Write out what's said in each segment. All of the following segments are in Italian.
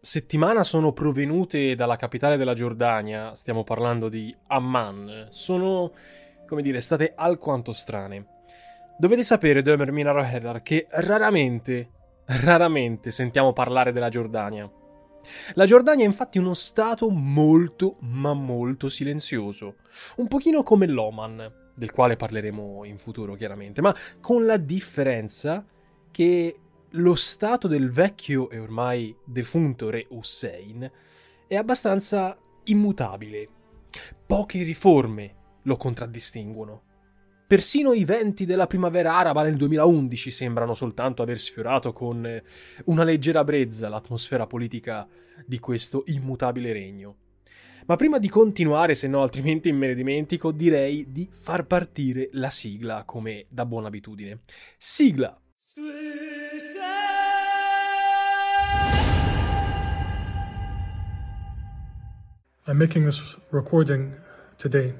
settimana sono provenute dalla capitale della Giordania, stiamo parlando di Amman, sono, come dire, state alquanto strane. Dovete sapere, Dömer Minaro che raramente, raramente sentiamo parlare della Giordania. La Giordania è infatti uno stato molto, ma molto silenzioso. Un pochino come l'Oman, del quale parleremo in futuro chiaramente, ma con la differenza che lo stato del vecchio e ormai defunto re Hussein è abbastanza immutabile. Poche riforme lo contraddistinguono. Persino i venti della primavera araba nel 2011 sembrano soltanto aver sfiorato con una leggera brezza l'atmosfera politica di questo immutabile regno. Ma prima di continuare, se no altrimenti me ne dimentico, direi di far partire la sigla come da buona abitudine. Sigla! I'm making this recording today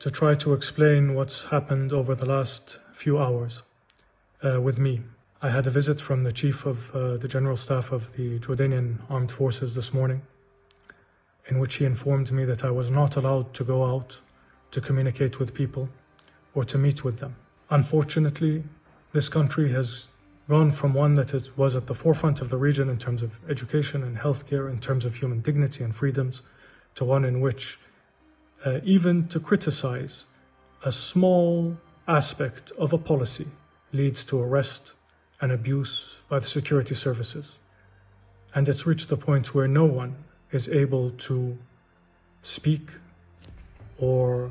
to try to explain what's happened over the last few hours uh, with me. I had a visit from the chief of uh, the general staff of the Jordanian armed forces this morning, in which he informed me that I was not allowed to go out to communicate with people or to meet with them. Unfortunately, this country has gone from one that is, was at the forefront of the region in terms of education and healthcare, in terms of human dignity and freedoms, to one in which uh, even to criticize a small aspect of a policy leads to arrest and abuse by the security services. And it's reached the point where no one is able to speak or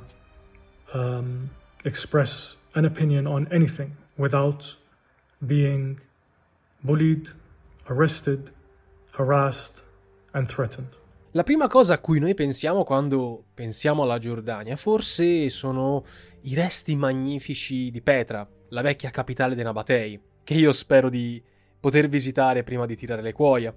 um, express an opinion on anything without being bullied, arrested, harassed, and threatened. La prima cosa a cui noi pensiamo quando pensiamo alla Giordania forse sono i resti magnifici di Petra, la vecchia capitale dei Nabatei, che io spero di poter visitare prima di tirare le cuoia.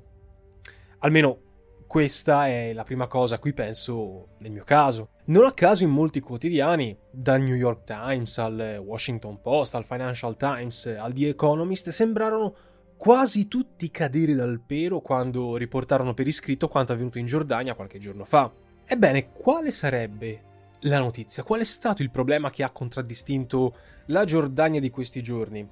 Almeno questa è la prima cosa a cui penso nel mio caso. Non a caso in molti quotidiani, dal New York Times al Washington Post, al Financial Times, al The Economist, sembrarono quasi tutti cadere dal pero quando riportarono per iscritto quanto avvenuto in Giordania qualche giorno fa. Ebbene, quale sarebbe la notizia? Qual è stato il problema che ha contraddistinto la Giordania di questi giorni?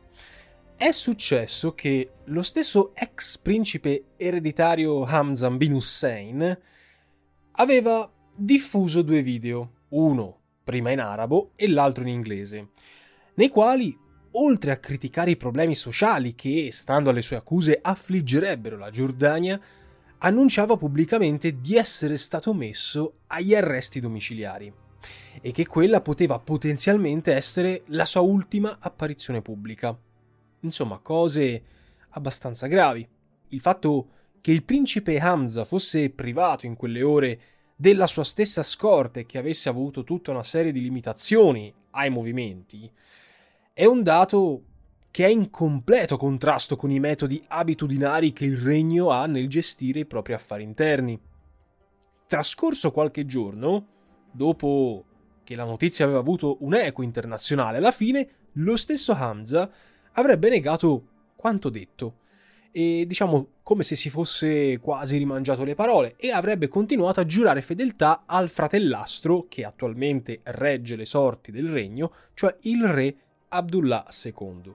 È successo che lo stesso ex principe ereditario Hamzan bin Hussein aveva diffuso due video, uno prima in arabo e l'altro in inglese, nei quali oltre a criticare i problemi sociali che, stando alle sue accuse, affliggerebbero la Giordania, annunciava pubblicamente di essere stato messo agli arresti domiciliari e che quella poteva potenzialmente essere la sua ultima apparizione pubblica. Insomma, cose abbastanza gravi. Il fatto che il principe Hamza fosse privato in quelle ore della sua stessa scorta e che avesse avuto tutta una serie di limitazioni ai movimenti, è un dato che è in completo contrasto con i metodi abitudinari che il regno ha nel gestire i propri affari interni. trascorso qualche giorno, dopo che la notizia aveva avuto un eco internazionale, alla fine lo stesso Hamza avrebbe negato quanto detto e diciamo come se si fosse quasi rimangiato le parole e avrebbe continuato a giurare fedeltà al fratellastro che attualmente regge le sorti del regno, cioè il re Abdullah II.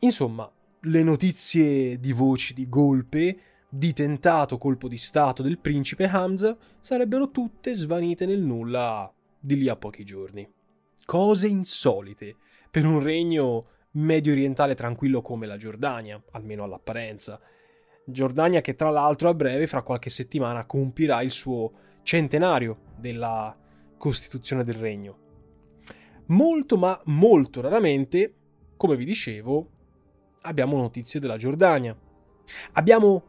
Insomma, le notizie di voci di golpe, di tentato colpo di stato del principe Hamza sarebbero tutte svanite nel nulla di lì a pochi giorni. Cose insolite per un regno medio orientale tranquillo come la Giordania, almeno all'apparenza. Giordania che tra l'altro a breve, fra qualche settimana, compirà il suo centenario della costituzione del regno. Molto ma molto raramente, come vi dicevo, abbiamo notizie della Giordania. Abbiamo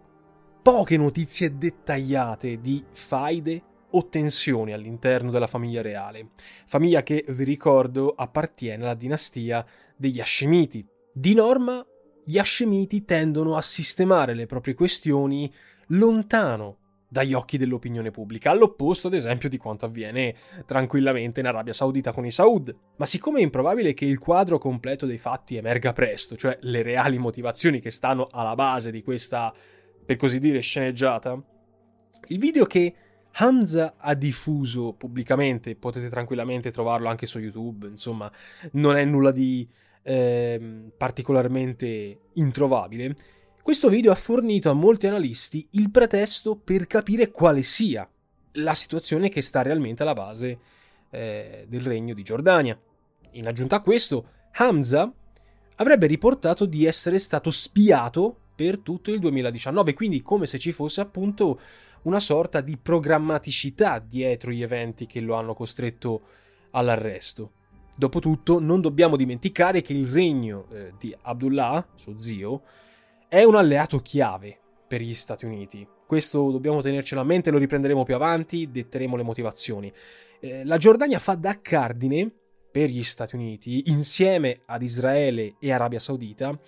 poche notizie dettagliate di faide o tensioni all'interno della famiglia reale. Famiglia che, vi ricordo, appartiene alla dinastia degli Hashemiti. Di norma, gli Hashemiti tendono a sistemare le proprie questioni lontano dagli occhi dell'opinione pubblica, all'opposto ad esempio di quanto avviene tranquillamente in Arabia Saudita con i Saud. Ma siccome è improbabile che il quadro completo dei fatti emerga presto, cioè le reali motivazioni che stanno alla base di questa, per così dire, sceneggiata, il video che Hamza ha diffuso pubblicamente, potete tranquillamente trovarlo anche su YouTube, insomma, non è nulla di eh, particolarmente introvabile, questo video ha fornito a molti analisti il pretesto per capire quale sia la situazione che sta realmente alla base eh, del regno di Giordania. In aggiunta a questo, Hamza avrebbe riportato di essere stato spiato per tutto il 2019, quindi come se ci fosse appunto una sorta di programmaticità dietro gli eventi che lo hanno costretto all'arresto. Dopotutto, non dobbiamo dimenticare che il regno eh, di Abdullah, suo zio, è un alleato chiave per gli Stati Uniti. Questo dobbiamo tenercelo a mente, lo riprenderemo più avanti, detteremo le motivazioni. Eh, la Giordania fa da cardine per gli Stati Uniti, insieme ad Israele e Arabia Saudita,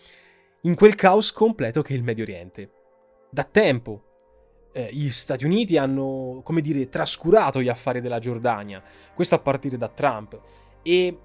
in quel caos completo che è il Medio Oriente. Da tempo eh, gli Stati Uniti hanno, come dire, trascurato gli affari della Giordania, questo a partire da Trump, e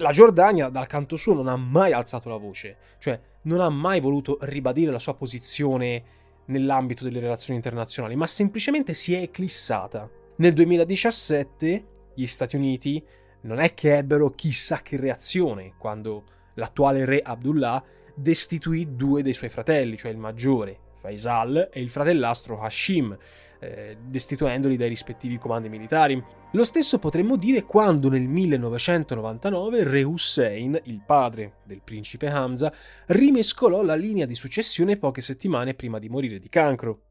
la Giordania, dal canto suo, non ha mai alzato la voce, cioè non ha mai voluto ribadire la sua posizione nell'ambito delle relazioni internazionali, ma semplicemente si è eclissata. Nel 2017 gli Stati Uniti non è che ebbero chissà che reazione quando l'attuale re Abdullah destituì due dei suoi fratelli, cioè il maggiore Faisal e il fratellastro Hashim, eh, destituendoli dai rispettivi comandi militari. Lo stesso potremmo dire quando nel 1999 Re Hussein, il padre del principe Hamza, rimescolò la linea di successione poche settimane prima di morire di cancro.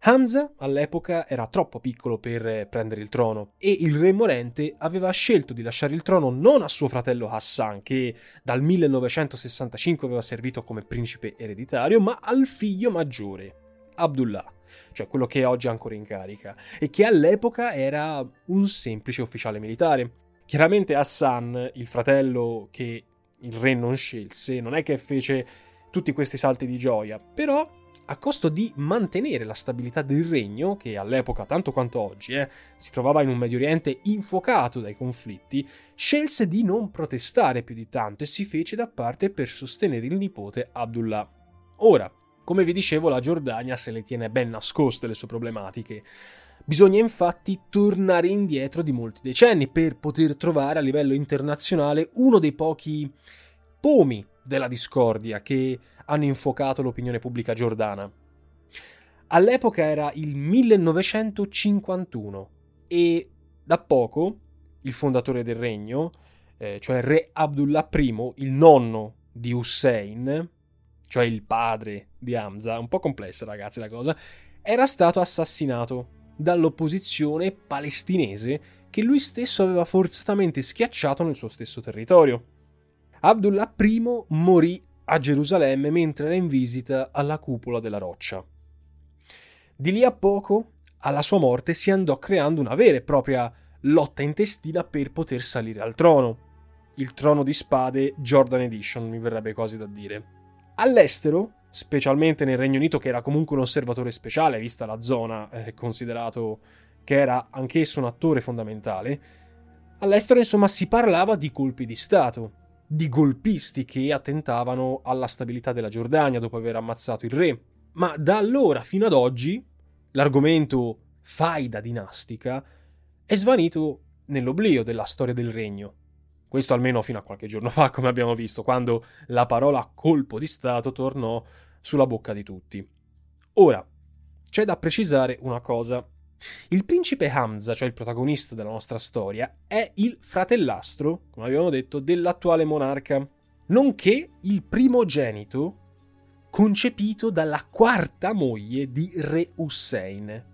Hamza all'epoca era troppo piccolo per prendere il trono e il re morente aveva scelto di lasciare il trono non a suo fratello Hassan, che dal 1965 aveva servito come principe ereditario, ma al figlio maggiore, Abdullah cioè quello che è oggi ancora in carica, e che all'epoca era un semplice ufficiale militare. Chiaramente Hassan, il fratello che il re non scelse, non è che fece tutti questi salti di gioia, però a costo di mantenere la stabilità del regno, che all'epoca, tanto quanto oggi, eh, si trovava in un Medio Oriente infuocato dai conflitti, scelse di non protestare più di tanto e si fece da parte per sostenere il nipote Abdullah. Ora, come vi dicevo, la Giordania se le tiene ben nascoste le sue problematiche. Bisogna infatti tornare indietro di molti decenni per poter trovare a livello internazionale uno dei pochi pomi della discordia che hanno infuocato l'opinione pubblica giordana. All'epoca era il 1951 e da poco il fondatore del regno, eh, cioè re Abdullah I, il nonno di Hussein, cioè il padre di Hamza, un po' complessa ragazzi la cosa, era stato assassinato dall'opposizione palestinese che lui stesso aveva forzatamente schiacciato nel suo stesso territorio. Abdullah I morì a Gerusalemme mentre era in visita alla cupola della roccia. Di lì a poco, alla sua morte, si andò creando una vera e propria lotta intestina per poter salire al trono. Il trono di spade Jordan Edition, mi verrebbe quasi da dire. All'estero, specialmente nel Regno Unito, che era comunque un osservatore speciale, vista la zona, è considerato che era anch'esso un attore fondamentale, all'estero insomma si parlava di colpi di Stato, di golpisti che attentavano alla stabilità della Giordania dopo aver ammazzato il re. Ma da allora fino ad oggi l'argomento faida dinastica è svanito nell'oblio della storia del regno. Questo almeno fino a qualche giorno fa, come abbiamo visto, quando la parola colpo di Stato tornò sulla bocca di tutti. Ora, c'è da precisare una cosa. Il principe Hamza, cioè il protagonista della nostra storia, è il fratellastro, come abbiamo detto, dell'attuale monarca, nonché il primogenito concepito dalla quarta moglie di Re Hussein,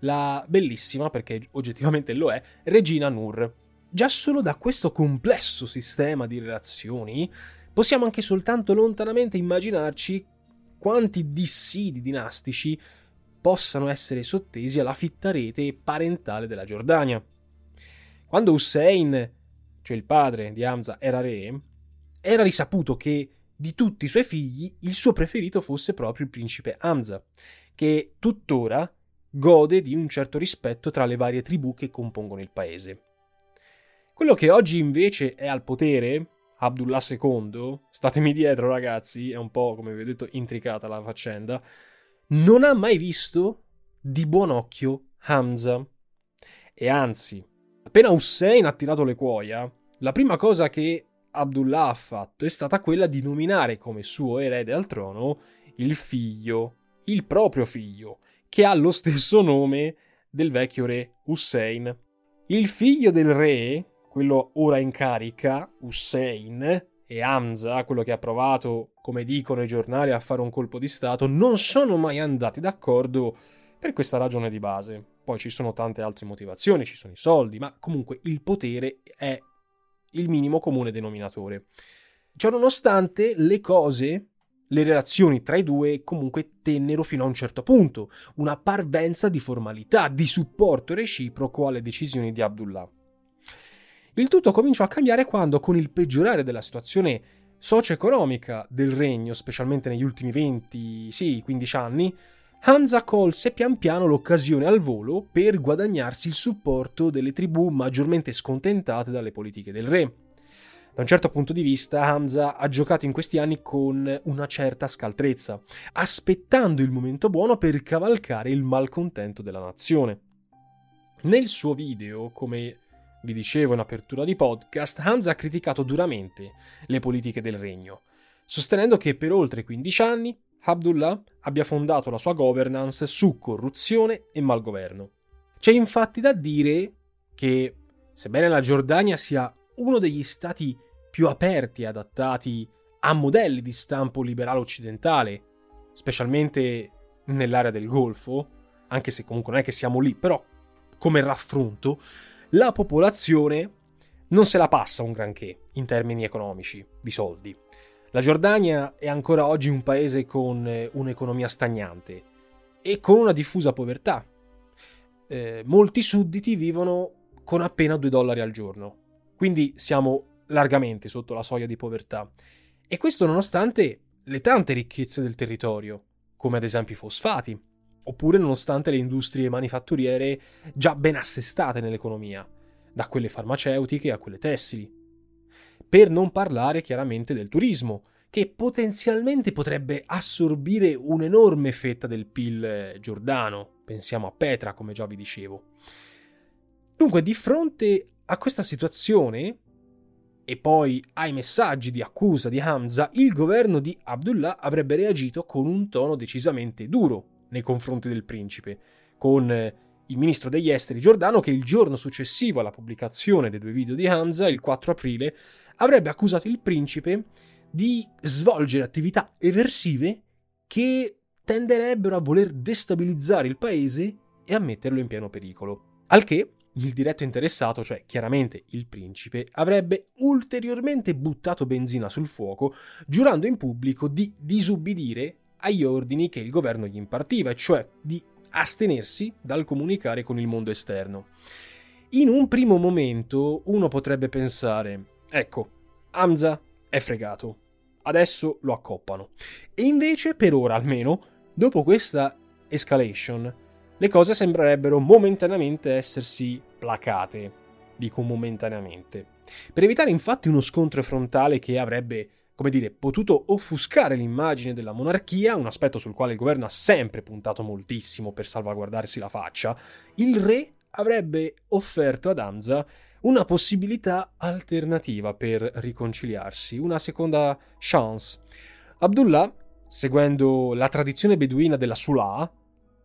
la bellissima, perché oggettivamente lo è, Regina Nur. Già solo da questo complesso sistema di relazioni possiamo anche soltanto lontanamente immaginarci quanti dissidi dinastici possano essere sottesi alla fitta rete parentale della Giordania. Quando Hussein, cioè il padre di Hamza, era re, era risaputo che di tutti i suoi figli il suo preferito fosse proprio il principe Hamza, che tuttora gode di un certo rispetto tra le varie tribù che compongono il paese. Quello che oggi invece è al potere, Abdullah II, statemi dietro ragazzi, è un po' come vi ho detto intricata la faccenda, non ha mai visto di buon occhio Hamza. E anzi, appena Hussein ha tirato le cuoia, la prima cosa che Abdullah ha fatto è stata quella di nominare come suo erede al trono il figlio, il proprio figlio, che ha lo stesso nome del vecchio re Hussein. Il figlio del re, quello ora in carica, Hussein, e Hamza, quello che ha provato, come dicono i giornali, a fare un colpo di Stato, non sono mai andati d'accordo per questa ragione di base. Poi ci sono tante altre motivazioni, ci sono i soldi, ma comunque il potere è il minimo comune denominatore. Ciononostante, le cose, le relazioni tra i due comunque tennero fino a un certo punto, una parvenza di formalità, di supporto reciproco alle decisioni di Abdullah. Il tutto cominciò a cambiare quando, con il peggiorare della situazione socio-economica del regno, specialmente negli ultimi 20, sì, 15 anni, Hamza colse pian piano l'occasione al volo per guadagnarsi il supporto delle tribù maggiormente scontentate dalle politiche del re. Da un certo punto di vista, Hamza ha giocato in questi anni con una certa scaltrezza, aspettando il momento buono per cavalcare il malcontento della nazione. Nel suo video, come vi dicevo in apertura di podcast, Hamza ha criticato duramente le politiche del regno, sostenendo che per oltre 15 anni Abdullah abbia fondato la sua governance su corruzione e malgoverno. C'è infatti da dire che, sebbene la Giordania sia uno degli stati più aperti e adattati a modelli di stampo liberale occidentale, specialmente nell'area del Golfo, anche se comunque non è che siamo lì, però come raffronto, la popolazione non se la passa un granché in termini economici, di soldi. La Giordania è ancora oggi un paese con eh, un'economia stagnante e con una diffusa povertà. Eh, molti sudditi vivono con appena 2 dollari al giorno, quindi siamo largamente sotto la soglia di povertà. E questo nonostante le tante ricchezze del territorio, come ad esempio i fosfati, oppure nonostante le industrie manifatturiere già ben assestate nell'economia, da quelle farmaceutiche a quelle tessili. Per non parlare chiaramente del turismo, che potenzialmente potrebbe assorbire un'enorme fetta del PIL giordano. Pensiamo a Petra, come già vi dicevo. Dunque, di fronte a questa situazione, e poi ai messaggi di accusa di Hamza, il governo di Abdullah avrebbe reagito con un tono decisamente duro nei confronti del principe, con eh, il ministro degli esteri giordano che il giorno successivo alla pubblicazione dei due video di Hamza, il 4 aprile, avrebbe accusato il principe di svolgere attività eversive che tenderebbero a voler destabilizzare il paese e a metterlo in pieno pericolo. Al che il diretto interessato, cioè chiaramente il principe, avrebbe ulteriormente buttato benzina sul fuoco, giurando in pubblico di disubbidire agli ordini che il governo gli impartiva, cioè di astenersi dal comunicare con il mondo esterno. In un primo momento uno potrebbe pensare, ecco, Hamza è fregato, adesso lo accoppano. E invece, per ora almeno, dopo questa escalation, le cose sembrerebbero momentaneamente essersi placate. Dico momentaneamente. Per evitare infatti uno scontro frontale che avrebbe, come dire, potuto offuscare l'immagine della monarchia, un aspetto sul quale il governo ha sempre puntato moltissimo per salvaguardarsi la faccia, il re avrebbe offerto ad Hamza una possibilità alternativa per riconciliarsi, una seconda chance. Abdullah, seguendo la tradizione beduina della Sulah,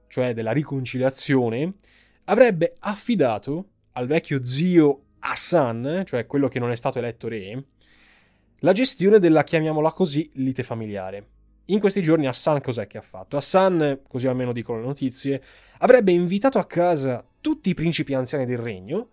cioè della riconciliazione, avrebbe affidato al vecchio zio Hassan, cioè quello che non è stato eletto re, la gestione della, chiamiamola così, lite familiare. In questi giorni Hassan cos'è che ha fatto? Hassan, così almeno dicono le notizie, avrebbe invitato a casa tutti i principi anziani del regno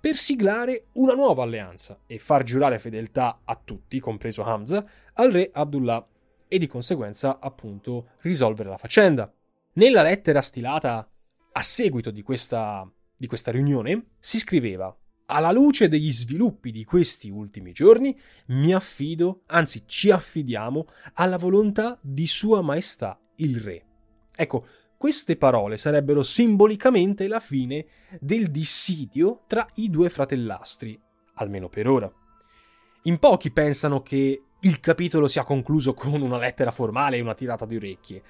per siglare una nuova alleanza e far giurare fedeltà a tutti, compreso Hamza, al re Abdullah e di conseguenza appunto risolvere la faccenda. Nella lettera stilata a seguito di questa, di questa riunione si scriveva alla luce degli sviluppi di questi ultimi giorni, mi affido, anzi ci affidiamo, alla volontà di Sua Maestà il Re. Ecco, queste parole sarebbero simbolicamente la fine del dissidio tra i due fratellastri, almeno per ora. In pochi pensano che il capitolo sia concluso con una lettera formale e una tirata di orecchie.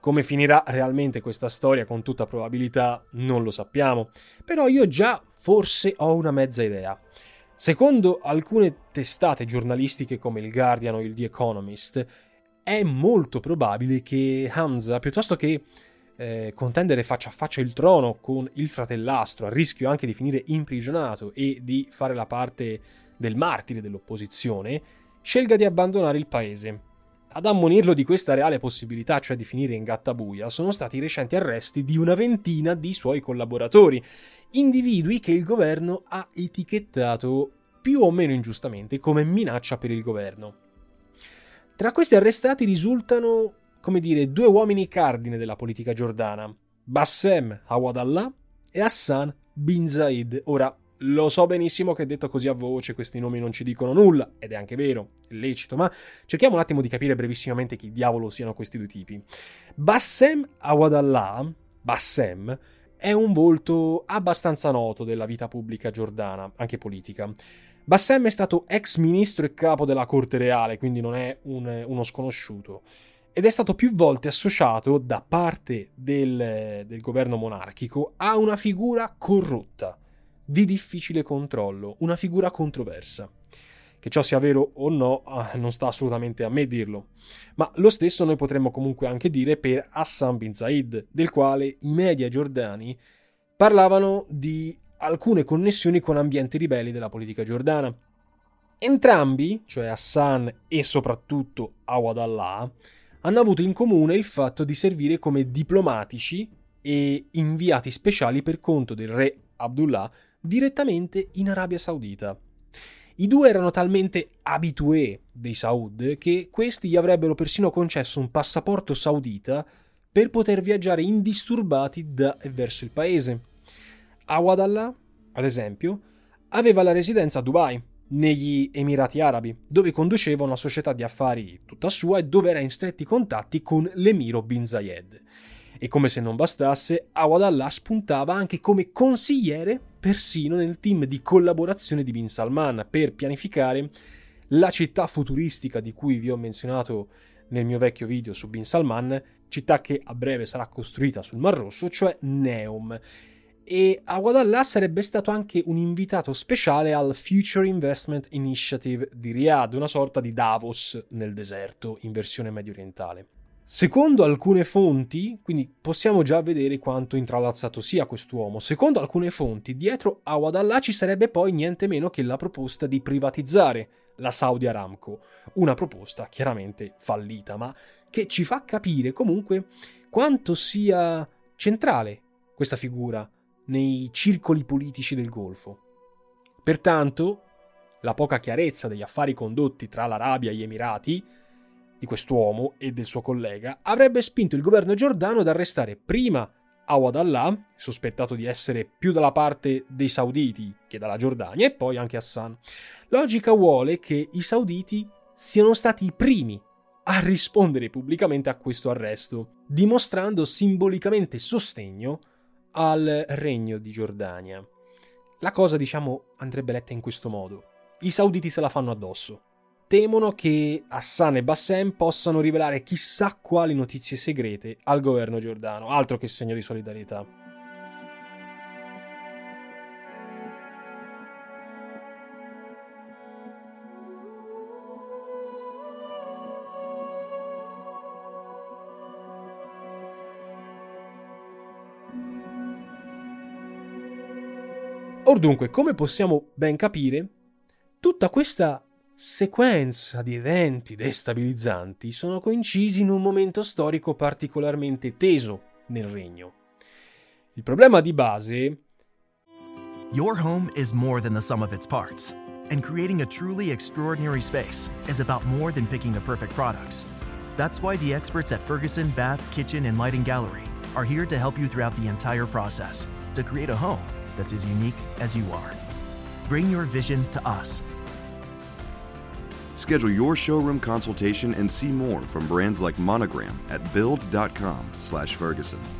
Come finirà realmente questa storia con tutta probabilità non lo sappiamo, però io già forse ho una mezza idea. Secondo alcune testate giornalistiche come il Guardian o il The Economist, è molto probabile che Hamza, piuttosto che eh, contendere faccia a faccia il trono con il fratellastro, a rischio anche di finire imprigionato e di fare la parte del martire dell'opposizione, scelga di abbandonare il paese ad ammonirlo di questa reale possibilità, cioè di finire in gattabuia, sono stati i recenti arresti di una ventina di suoi collaboratori, individui che il governo ha etichettato più o meno ingiustamente come minaccia per il governo. Tra questi arrestati risultano, come dire, due uomini cardine della politica giordana, Bassem Awadallah e Hassan bin Zaid. Ora, lo so benissimo che detto così a voce questi nomi non ci dicono nulla, ed è anche vero, è lecito, ma cerchiamo un attimo di capire brevissimamente chi diavolo siano questi due tipi. Bassem Awadallah, Bassem, è un volto abbastanza noto della vita pubblica giordana, anche politica. Bassem è stato ex ministro e capo della corte reale, quindi non è un, uno sconosciuto, ed è stato più volte associato da parte del, del governo monarchico a una figura corrotta di difficile controllo, una figura controversa. Che ciò sia vero o no, ah, non sta assolutamente a me dirlo. Ma lo stesso noi potremmo comunque anche dire per Hassan bin Zaid, del quale i media giordani parlavano di alcune connessioni con ambienti ribelli della politica giordana. Entrambi, cioè Hassan e soprattutto Awad Allah, hanno avuto in comune il fatto di servire come diplomatici e inviati speciali per conto del re Abdullah direttamente in Arabia Saudita. I due erano talmente abitué dei Saud che questi gli avrebbero persino concesso un passaporto saudita per poter viaggiare indisturbati da e verso il paese. Awadallah, ad esempio, aveva la residenza a Dubai, negli Emirati Arabi, dove conduceva una società di affari tutta sua e dove era in stretti contatti con l'emiro bin Zayed. E come se non bastasse, Awadallah spuntava anche come consigliere persino nel team di collaborazione di Bin Salman per pianificare la città futuristica di cui vi ho menzionato nel mio vecchio video su Bin Salman, città che a breve sarà costruita sul Mar Rosso, cioè Neom. E Awadallah sarebbe stato anche un invitato speciale al Future Investment Initiative di Riyadh, una sorta di Davos nel deserto in versione medio orientale. Secondo alcune fonti, quindi possiamo già vedere quanto intralazzato sia quest'uomo, secondo alcune fonti, dietro a Wadallah ci sarebbe poi niente meno che la proposta di privatizzare la Saudi Aramco, una proposta chiaramente fallita, ma che ci fa capire comunque quanto sia centrale questa figura nei circoli politici del Golfo. Pertanto, la poca chiarezza degli affari condotti tra l'Arabia e gli Emirati di quest'uomo e del suo collega avrebbe spinto il governo giordano ad arrestare prima Awad Allah, sospettato di essere più dalla parte dei sauditi che dalla Giordania, e poi anche Hassan. Logica vuole che i sauditi siano stati i primi a rispondere pubblicamente a questo arresto, dimostrando simbolicamente sostegno al regno di Giordania. La cosa, diciamo, andrebbe letta in questo modo. I sauditi se la fanno addosso. Temono che Hassan e Bassem possano rivelare chissà quali notizie segrete al governo giordano, altro che segno di solidarietà. Or dunque, come possiamo ben capire, tutta questa sequenza di eventi destabilizzanti sono coincisi in un momento storico particolarmente teso nel regno. Il problema di base Your home is more than the sum of its parts, and creating a truly extraordinary space is about more than picking the perfect products. That's why the experts at Ferguson Bath, Kitchen, and Lighting Gallery are here to help you throughout the entire process to create a home that's as unique as you are. Bring your vision to us. Schedule your showroom consultation and see more from brands like Monogram at build.com/ferguson.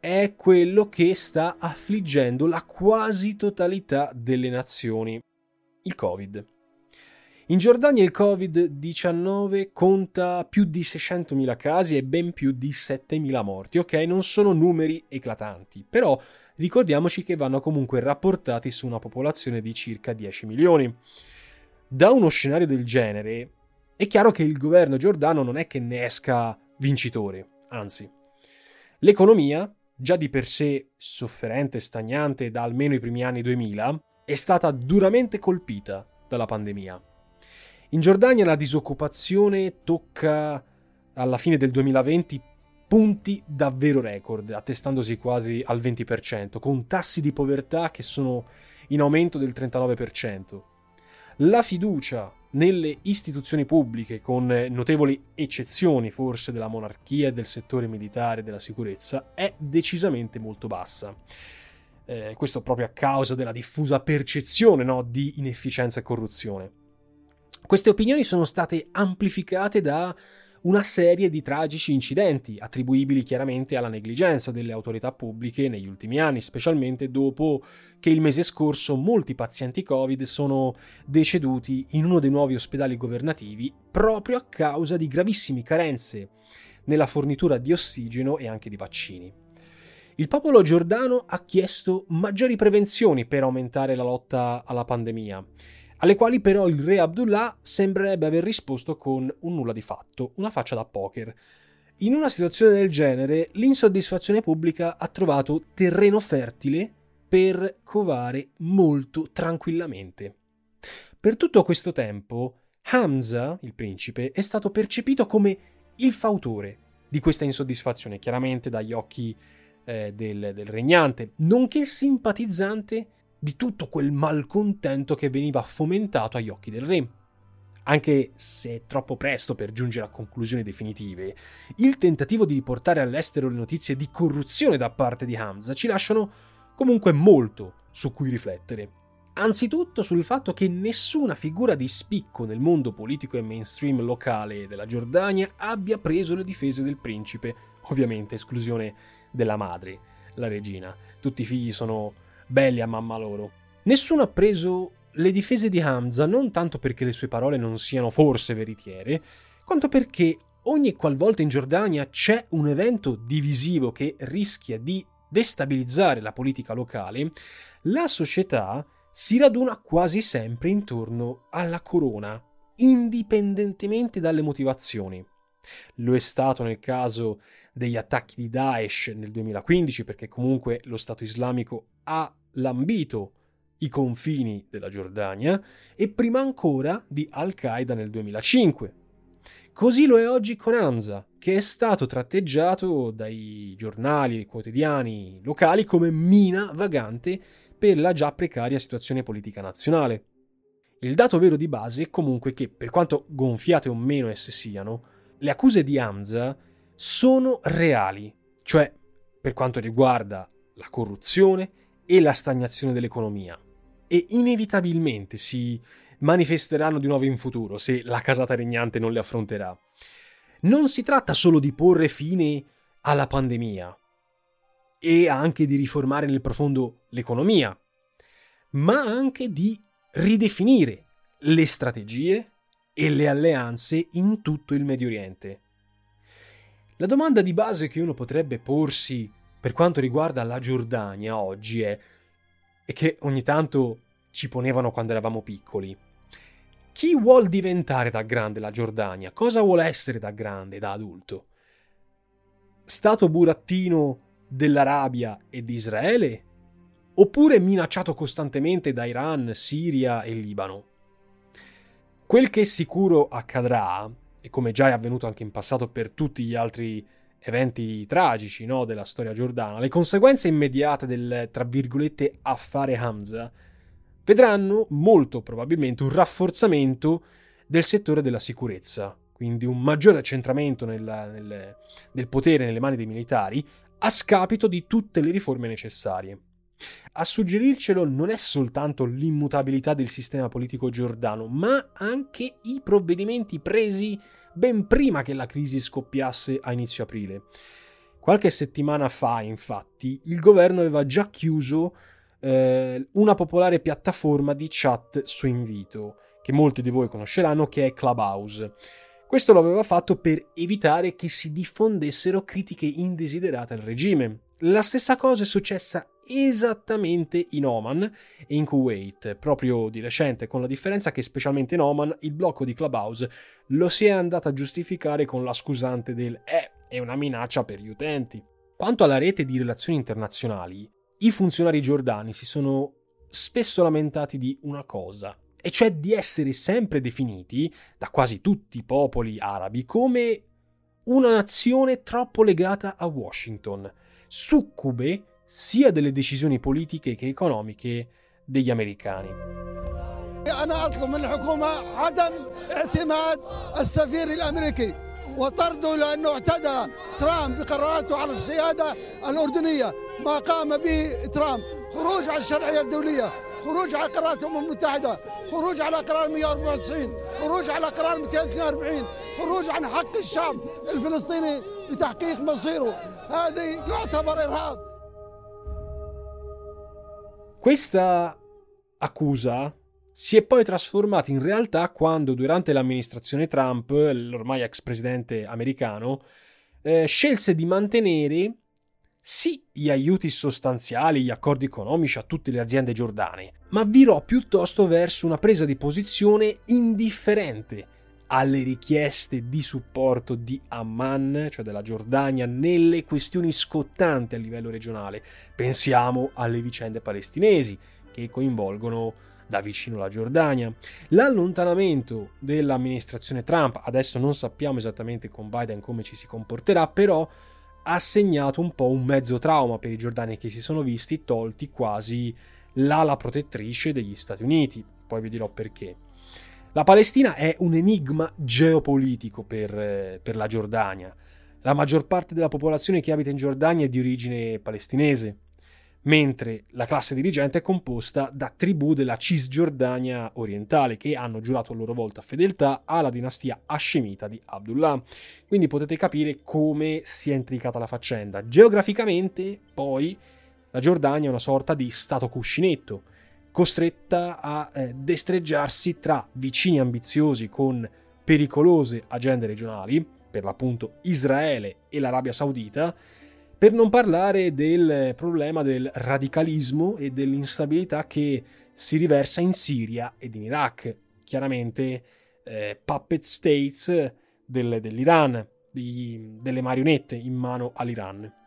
è quello che sta affliggendo la quasi totalità delle nazioni, il Covid. In Giordania il Covid-19 conta più di 600.000 casi e ben più di 7.000 morti. Ok, non sono numeri eclatanti, però ricordiamoci che vanno comunque rapportati su una popolazione di circa 10 milioni. Da uno scenario del genere è chiaro che il governo giordano non è che ne esca vincitore, anzi. L'economia, già di per sé sofferente e stagnante da almeno i primi anni 2000, è stata duramente colpita dalla pandemia. In Giordania la disoccupazione tocca alla fine del 2020 punti davvero record, attestandosi quasi al 20%, con tassi di povertà che sono in aumento del 39%. La fiducia nelle istituzioni pubbliche, con notevoli eccezioni forse della monarchia e del settore militare e della sicurezza, è decisamente molto bassa. Eh, questo proprio a causa della diffusa percezione no, di inefficienza e corruzione. Queste opinioni sono state amplificate da una serie di tragici incidenti, attribuibili chiaramente alla negligenza delle autorità pubbliche negli ultimi anni, specialmente dopo che il mese scorso molti pazienti Covid sono deceduti in uno dei nuovi ospedali governativi proprio a causa di gravissime carenze nella fornitura di ossigeno e anche di vaccini. Il popolo giordano ha chiesto maggiori prevenzioni per aumentare la lotta alla pandemia alle quali però il re Abdullah sembrerebbe aver risposto con un nulla di fatto, una faccia da poker. In una situazione del genere, l'insoddisfazione pubblica ha trovato terreno fertile per covare molto tranquillamente. Per tutto questo tempo, Hamza, il principe, è stato percepito come il fautore di questa insoddisfazione, chiaramente dagli occhi eh, del, del regnante, nonché simpatizzante di tutto quel malcontento che veniva fomentato agli occhi del re. Anche se è troppo presto per giungere a conclusioni definitive, il tentativo di riportare all'estero le notizie di corruzione da parte di Hamza ci lasciano comunque molto su cui riflettere. Anzitutto sul fatto che nessuna figura di spicco nel mondo politico e mainstream locale della Giordania abbia preso le difese del principe, ovviamente esclusione della madre, la regina. Tutti i figli sono belli a mamma loro. Nessuno ha preso le difese di Hamza non tanto perché le sue parole non siano forse veritiere, quanto perché ogni qualvolta in Giordania c'è un evento divisivo che rischia di destabilizzare la politica locale, la società si raduna quasi sempre intorno alla corona, indipendentemente dalle motivazioni. Lo è stato nel caso degli attacchi di Daesh nel 2015, perché comunque lo Stato islamico ha lambito i confini della Giordania e prima ancora di Al-Qaeda nel 2005. Così lo è oggi con Hamza, che è stato tratteggiato dai giornali e quotidiani locali come mina vagante per la già precaria situazione politica nazionale. Il dato vero di base è comunque che, per quanto gonfiate o meno esse siano, le accuse di Hamza sono reali, cioè per quanto riguarda la corruzione e la stagnazione dell'economia. E inevitabilmente si manifesteranno di nuovo in futuro se la casata regnante non le affronterà. Non si tratta solo di porre fine alla pandemia e anche di riformare nel profondo l'economia, ma anche di ridefinire le strategie e le alleanze in tutto il Medio Oriente. La domanda di base che uno potrebbe porsi per quanto riguarda la Giordania oggi è, e che ogni tanto ci ponevano quando eravamo piccoli. Chi vuol diventare da grande la Giordania? Cosa vuole essere da grande, da adulto? Stato burattino dell'Arabia e di Israele? Oppure minacciato costantemente da Iran, Siria e Libano? Quel che sicuro accadrà, e come già è avvenuto anche in passato per tutti gli altri eventi tragici no, della storia giordana, le conseguenze immediate del, tra virgolette, affare Hamza vedranno molto probabilmente un rafforzamento del settore della sicurezza, quindi un maggiore accentramento nel, nel, del potere nelle mani dei militari a scapito di tutte le riforme necessarie. A suggerircelo non è soltanto l'immutabilità del sistema politico giordano, ma anche i provvedimenti presi ben prima che la crisi scoppiasse a inizio aprile. Qualche settimana fa, infatti, il governo aveva già chiuso eh, una popolare piattaforma di chat su invito, che molti di voi conosceranno, che è Clubhouse. Questo lo aveva fatto per evitare che si diffondessero critiche indesiderate al regime. La stessa cosa è successa esattamente in Oman e in Kuwait, proprio di recente, con la differenza che specialmente in Oman il blocco di Clubhouse lo si è andato a giustificare con la scusante del eh, è una minaccia per gli utenti. Quanto alla rete di relazioni internazionali, i funzionari giordani si sono spesso lamentati di una cosa, e cioè di essere sempre definiti, da quasi tutti i popoli arabi, come una nazione troppo legata a Washington, succube sia delle decisioni politiche che economiche degli americani. أنا أطلب من الحكومة عدم اعتماد السفير الأمريكي وطرده لأنه اعتدى ترامب بقراراته على السيادة الأردنية ما قام به ترامب خروج على الشرعية الدولية خروج على قرارات الأمم المتحدة خروج على قرار 194 خروج على قرار 242 خروج عن حق الشعب الفلسطيني بتحقيق مصيره. هذه يعتبر إرهاب. Questa accusa si è poi trasformata in realtà quando durante l'amministrazione Trump, l'ormai ex presidente americano, eh, scelse di mantenere sì gli aiuti sostanziali, gli accordi economici a tutte le aziende giordane, ma virò piuttosto verso una presa di posizione indifferente alle richieste di supporto di Amman, cioè della Giordania, nelle questioni scottanti a livello regionale. Pensiamo alle vicende palestinesi, che coinvolgono da vicino la Giordania. L'allontanamento dell'amministrazione Trump, adesso non sappiamo esattamente con Biden come ci si comporterà, però ha segnato un po' un mezzo trauma per i giordani che si sono visti tolti quasi l'ala protettrice degli Stati Uniti. Poi vi dirò perché. La Palestina è un enigma geopolitico per, per la Giordania. La maggior parte della popolazione che abita in Giordania è di origine palestinese, mentre la classe dirigente è composta da tribù della Cisgiordania orientale che hanno giurato a loro volta fedeltà alla dinastia Hashemita di Abdullah. Quindi potete capire come si è intricata la faccenda. Geograficamente, poi, la Giordania è una sorta di stato cuscinetto costretta a eh, destreggiarsi tra vicini ambiziosi con pericolose agende regionali, per l'appunto Israele e l'Arabia Saudita, per non parlare del problema del radicalismo e dell'instabilità che si riversa in Siria ed in Iraq, chiaramente eh, puppet states del, dell'Iran, di, delle marionette in mano all'Iran.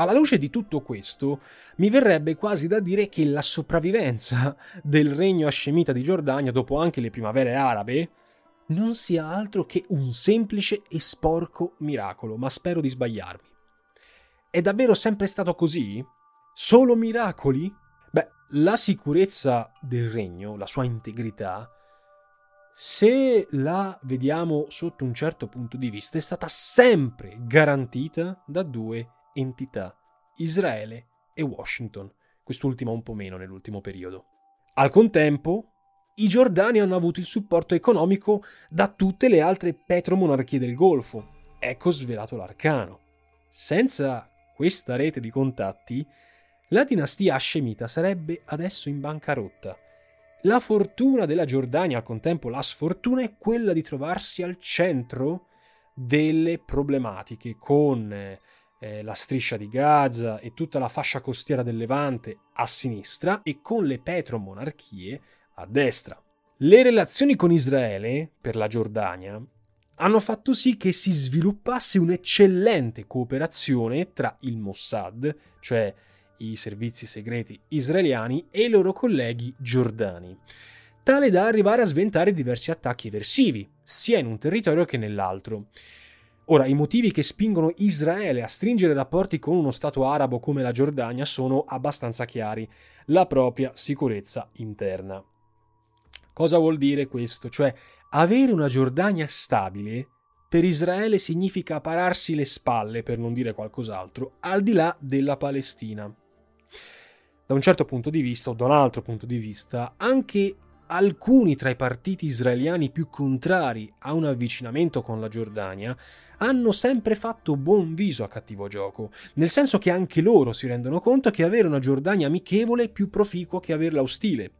Alla luce di tutto questo, mi verrebbe quasi da dire che la sopravvivenza del regno hascemita di Giordania dopo anche le primavere arabe non sia altro che un semplice e sporco miracolo, ma spero di sbagliarmi. È davvero sempre stato così? Solo miracoli? Beh, la sicurezza del regno, la sua integrità, se la vediamo sotto un certo punto di vista, è stata sempre garantita da due entità, Israele e Washington, quest'ultima un po' meno nell'ultimo periodo. Al contempo, i Giordani hanno avuto il supporto economico da tutte le altre petromonarchie del Golfo. Ecco svelato l'arcano. Senza questa rete di contatti, la dinastia Hashemita sarebbe adesso in bancarotta. La fortuna della Giordania, al contempo la sfortuna, è quella di trovarsi al centro delle problematiche con eh, la striscia di Gaza e tutta la fascia costiera del Levante a sinistra e con le petromonarchie a destra. Le relazioni con Israele, per la Giordania, hanno fatto sì che si sviluppasse un'eccellente cooperazione tra il Mossad, cioè i servizi segreti israeliani, e i loro colleghi giordani, tale da arrivare a sventare diversi attacchi eversivi, sia in un territorio che nell'altro. Ora, i motivi che spingono Israele a stringere rapporti con uno Stato arabo come la Giordania sono abbastanza chiari, la propria sicurezza interna. Cosa vuol dire questo? Cioè, avere una Giordania stabile per Israele significa pararsi le spalle, per non dire qualcos'altro, al di là della Palestina. Da un certo punto di vista, o da un altro punto di vista, anche alcuni tra i partiti israeliani più contrari a un avvicinamento con la Giordania hanno sempre fatto buon viso a cattivo gioco, nel senso che anche loro si rendono conto che avere una Giordania amichevole è più proficuo che averla ostile,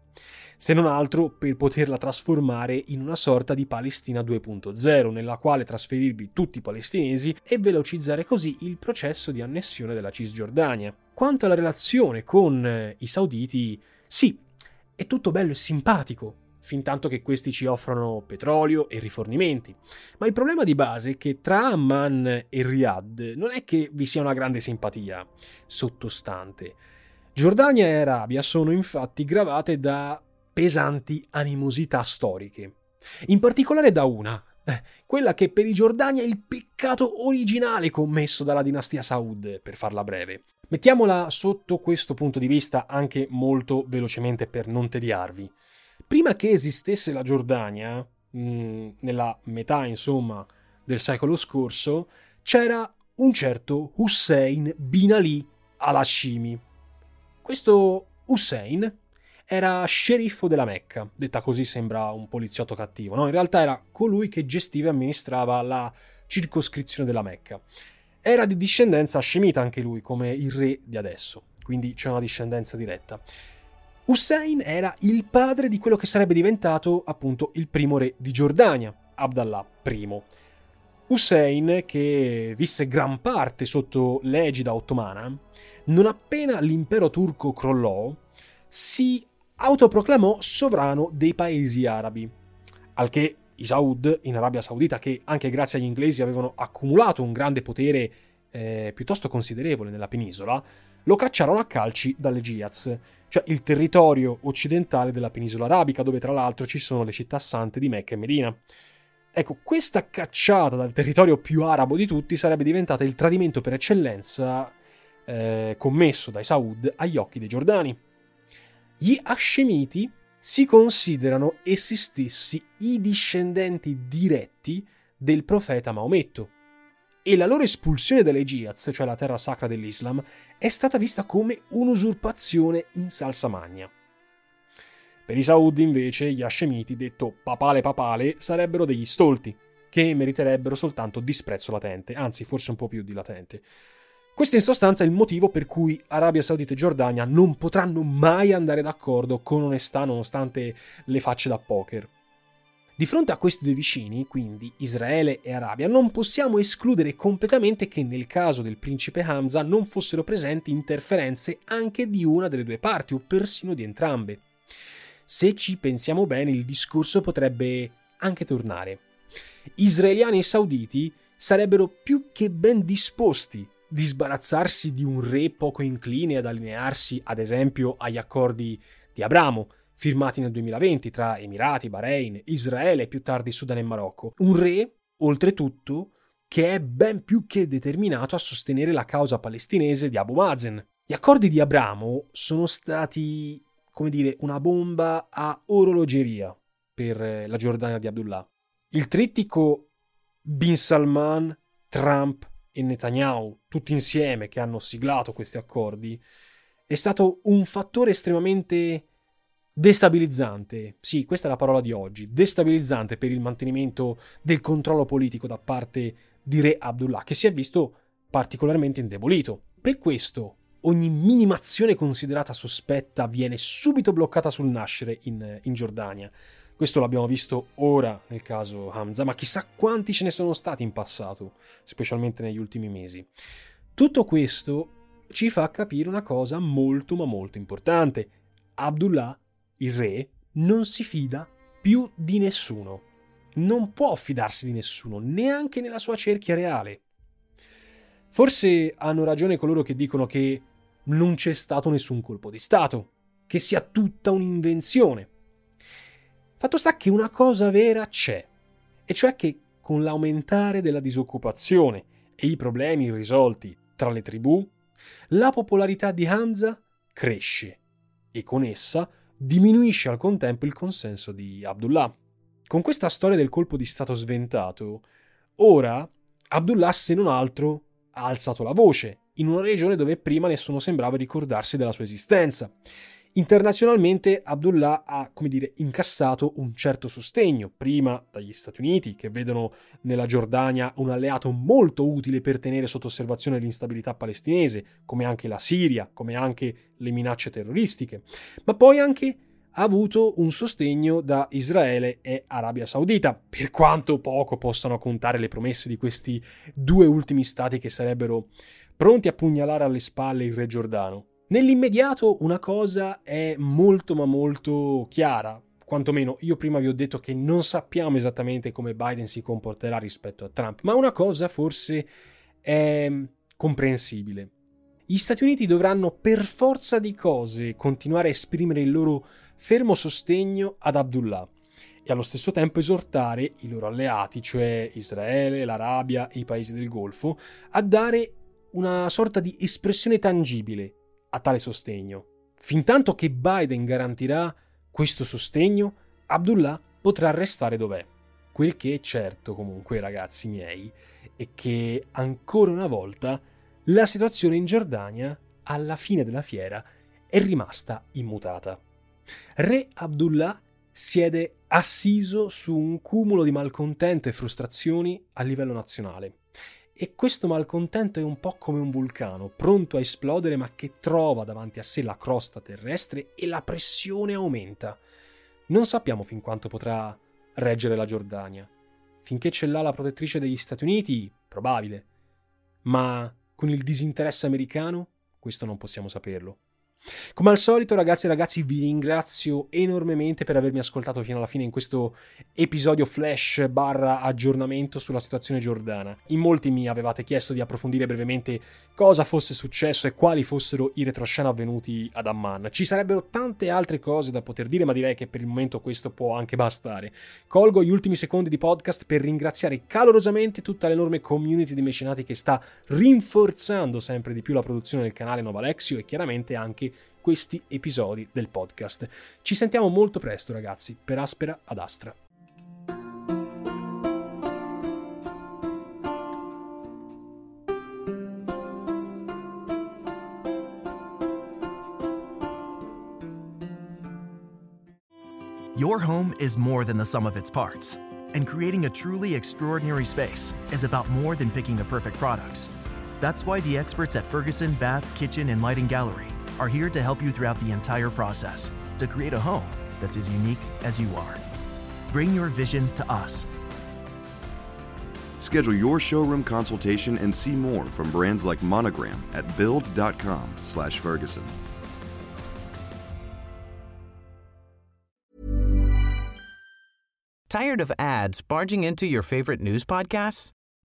se non altro per poterla trasformare in una sorta di Palestina 2.0, nella quale trasferirvi tutti i palestinesi e velocizzare così il processo di annessione della Cisgiordania. Quanto alla relazione con eh, i sauditi, sì, è tutto bello e simpatico, fin tanto che questi ci offrono petrolio e rifornimenti. Ma il problema di base è che tra Amman e Riyadh non è che vi sia una grande simpatia sottostante. Giordania e Arabia sono infatti gravate da pesanti animosità storiche. In particolare da una, quella che per i Giordani è il peccato originale commesso dalla dinastia Saud, per farla breve. Mettiamola sotto questo punto di vista anche molto velocemente per non tediarvi. Prima che esistesse la Giordania, mm, nella metà insomma del secolo scorso, c'era un certo Hussein bin Ali al-Hashimi. Questo Hussein era sceriffo della Mecca, detta così sembra un poliziotto cattivo, no? In realtà era colui che gestiva e amministrava la circoscrizione della Mecca. Era di discendenza scemita anche lui, come il re di adesso, quindi c'è una discendenza diretta. Hussein era il padre di quello che sarebbe diventato appunto il primo re di Giordania, Abdallah I. Hussein, che visse gran parte sotto l'egida ottomana, non appena l'impero turco crollò, si autoproclamò sovrano dei paesi arabi, al che i Saud in Arabia Saudita, che anche grazie agli inglesi avevano accumulato un grande potere eh, piuttosto considerevole nella penisola, lo cacciarono a calci dalle Giaz, cioè il territorio occidentale della penisola arabica, dove tra l'altro ci sono le città sante di Mecca e Medina. Ecco, questa cacciata dal territorio più arabo di tutti sarebbe diventata il tradimento per eccellenza eh, commesso dai Saud agli occhi dei Giordani. Gli Hashemiti si considerano essi stessi i discendenti diretti del profeta Maometto e la loro espulsione dalle Giaz, cioè la terra sacra dell'Islam, è stata vista come un'usurpazione in salsa magna. Per i Saud invece gli Hashemiti, detto papale papale, sarebbero degli stolti, che meriterebbero soltanto disprezzo latente, anzi forse un po' più di latente. Questo in sostanza è il motivo per cui Arabia Saudita e Giordania non potranno mai andare d'accordo con onestà nonostante le facce da poker. Di fronte a questi due vicini, quindi Israele e Arabia, non possiamo escludere completamente che nel caso del principe Hamza non fossero presenti interferenze anche di una delle due parti o persino di entrambe. Se ci pensiamo bene, il discorso potrebbe anche tornare. Israeliani e sauditi sarebbero più che ben disposti di sbarazzarsi di un re poco incline ad allinearsi, ad esempio, agli accordi di Abramo, firmati nel 2020 tra Emirati, Bahrain, Israele e più tardi Sudan e Marocco. Un re, oltretutto, che è ben più che determinato a sostenere la causa palestinese di Abu Mazen. Gli accordi di Abramo sono stati, come dire, una bomba a orologeria per la Giordania di Abdullah. Il trittico Bin Salman, Trump e Netanyahu, tutti insieme che hanno siglato questi accordi, è stato un fattore estremamente destabilizzante. Sì, questa è la parola di oggi, destabilizzante per il mantenimento del controllo politico da parte di Re Abdullah, che si è visto particolarmente indebolito. Per questo ogni minimazione considerata sospetta viene subito bloccata sul nascere in, in Giordania. Questo l'abbiamo visto ora nel caso Hamza, ma chissà quanti ce ne sono stati in passato, specialmente negli ultimi mesi. Tutto questo ci fa capire una cosa molto ma molto importante. Abdullah, il re, non si fida più di nessuno. Non può fidarsi di nessuno, neanche nella sua cerchia reale. Forse hanno ragione coloro che dicono che non c'è stato nessun colpo di Stato, che sia tutta un'invenzione. Fatto sta che una cosa vera c'è, e cioè che con l'aumentare della disoccupazione e i problemi irrisolti tra le tribù, la popolarità di Hamza cresce e con essa diminuisce al contempo il consenso di Abdullah. Con questa storia del colpo di Stato sventato, ora Abdullah, se non altro, ha alzato la voce in una regione dove prima nessuno sembrava ricordarsi della sua esistenza. Internazionalmente Abdullah ha, come dire, incassato un certo sostegno, prima dagli Stati Uniti, che vedono nella Giordania un alleato molto utile per tenere sotto osservazione l'instabilità palestinese, come anche la Siria, come anche le minacce terroristiche, ma poi anche ha avuto un sostegno da Israele e Arabia Saudita, per quanto poco possano contare le promesse di questi due ultimi stati che sarebbero pronti a pugnalare alle spalle il re Giordano. Nell'immediato una cosa è molto ma molto chiara, quantomeno io prima vi ho detto che non sappiamo esattamente come Biden si comporterà rispetto a Trump, ma una cosa forse è comprensibile. Gli Stati Uniti dovranno per forza di cose continuare a esprimere il loro fermo sostegno ad Abdullah e allo stesso tempo esortare i loro alleati, cioè Israele, l'Arabia e i paesi del Golfo, a dare una sorta di espressione tangibile a tale sostegno. Fintanto che Biden garantirà questo sostegno, Abdullah potrà restare dov'è. Quel che è certo comunque, ragazzi miei, è che ancora una volta la situazione in Giordania, alla fine della fiera, è rimasta immutata. Re Abdullah siede assiso su un cumulo di malcontento e frustrazioni a livello nazionale. E questo malcontento è un po' come un vulcano, pronto a esplodere ma che trova davanti a sé la crosta terrestre e la pressione aumenta. Non sappiamo fin quanto potrà reggere la Giordania. Finché ce l'ha la protettrice degli Stati Uniti, probabile. Ma con il disinteresse americano, questo non possiamo saperlo. Come al solito, ragazzi e ragazzi, vi ringrazio enormemente per avermi ascoltato fino alla fine in questo episodio flash barra aggiornamento sulla situazione giordana. In molti mi avevate chiesto di approfondire brevemente cosa fosse successo e quali fossero i retroscena avvenuti ad Amman. Ci sarebbero tante altre cose da poter dire, ma direi che per il momento questo può anche bastare. Colgo gli ultimi secondi di podcast per ringraziare calorosamente tutta l'enorme community di mecenati che sta rinforzando sempre di più la produzione del canale Nova Alexio e chiaramente anche questi episodi del podcast. Ci sentiamo molto presto ragazzi, per Aspera ad Astra. Your home is more than the sum of its parts, and creating a truly extraordinary space is about more than picking the perfect products. That's why the experts at Ferguson Bath, Kitchen, and Lighting Gallery are here to help you throughout the entire process to create a home that's as unique as you are. Bring your vision to us. Schedule your showroom consultation and see more from brands like Monogram at build.com/ferguson. Tired of ads barging into your favorite news podcasts?